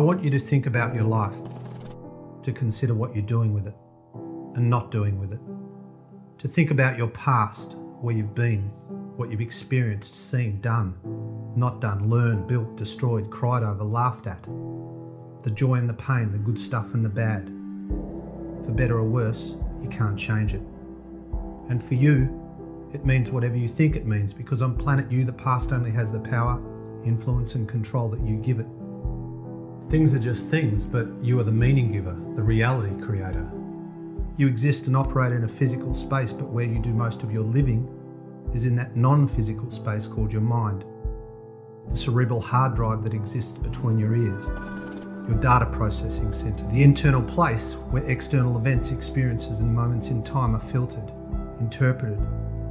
want you to think about your life, to consider what you're doing with it and not doing with it, to think about your past, where you've been, what you've experienced, seen, done, not done, learned, built, destroyed, cried over, laughed at, the joy and the pain, the good stuff and the bad. For better or worse, you can't change it. And for you, it means whatever you think it means because on planet You, the past only has the power, influence, and control that you give it. Things are just things, but you are the meaning giver, the reality creator. You exist and operate in a physical space, but where you do most of your living is in that non physical space called your mind, the cerebral hard drive that exists between your ears, your data processing center, the internal place where external events, experiences, and moments in time are filtered, interpreted,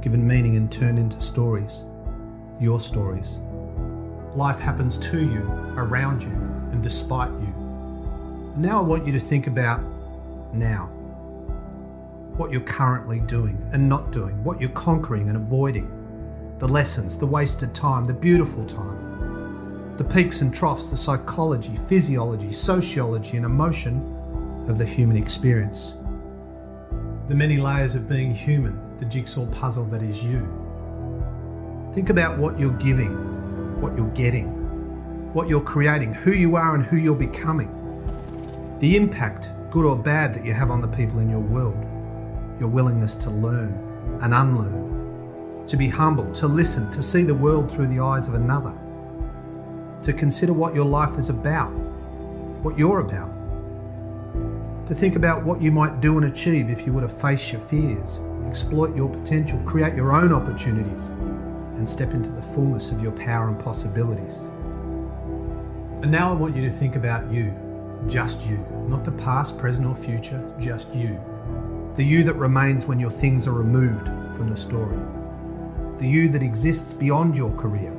given meaning, and turned into stories. Your stories. Life happens to you, around you, and despite you. Now I want you to think about now. What you're currently doing and not doing, what you're conquering and avoiding, the lessons, the wasted time, the beautiful time, the peaks and troughs, the psychology, physiology, sociology, and emotion of the human experience. The many layers of being human, the jigsaw puzzle that is you. Think about what you're giving, what you're getting, what you're creating, who you are, and who you're becoming. The impact, good or bad, that you have on the people in your world. Your willingness to learn and unlearn, to be humble, to listen, to see the world through the eyes of another, to consider what your life is about, what you're about, to think about what you might do and achieve if you were to face your fears, exploit your potential, create your own opportunities, and step into the fullness of your power and possibilities. And now I want you to think about you, just you, not the past, present, or future, just you. The you that remains when your things are removed from the story. The you that exists beyond your career,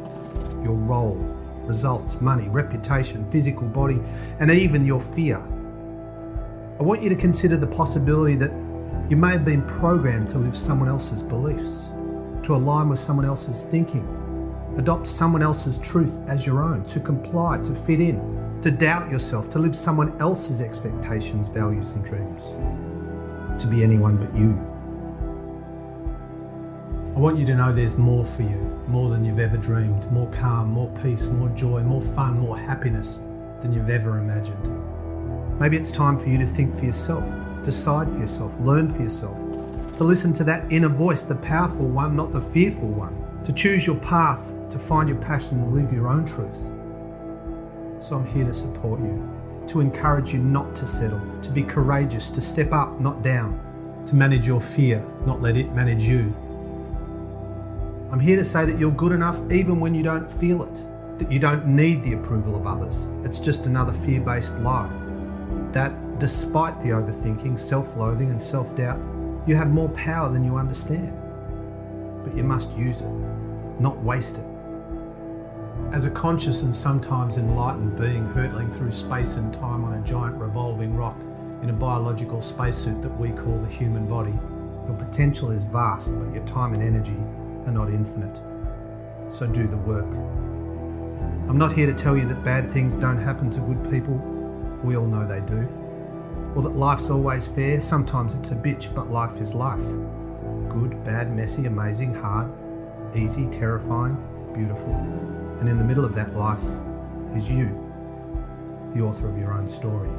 your role, results, money, reputation, physical body, and even your fear. I want you to consider the possibility that you may have been programmed to live someone else's beliefs, to align with someone else's thinking, adopt someone else's truth as your own, to comply, to fit in, to doubt yourself, to live someone else's expectations, values, and dreams, to be anyone but you. I want you to know there's more for you, more than you've ever dreamed, more calm, more peace, more joy, more fun, more happiness than you've ever imagined. Maybe it's time for you to think for yourself, decide for yourself, learn for yourself, to listen to that inner voice, the powerful one, not the fearful one, to choose your path to find your passion and live your own truth. So I'm here to support you, to encourage you not to settle, to be courageous, to step up, not down, to manage your fear, not let it manage you. I'm here to say that you're good enough even when you don't feel it, that you don't need the approval of others. It's just another fear based lie. That despite the overthinking, self loathing, and self doubt, you have more power than you understand. But you must use it, not waste it. As a conscious and sometimes enlightened being hurtling through space and time on a giant revolving rock in a biological spacesuit that we call the human body, your potential is vast, but your time and energy are not infinite. So do the work. I'm not here to tell you that bad things don't happen to good people. We all know they do. Or that life's always fair. Sometimes it's a bitch, but life is life. Good, bad, messy, amazing, hard, easy, terrifying, beautiful. And in the middle of that life is you, the author of your own story.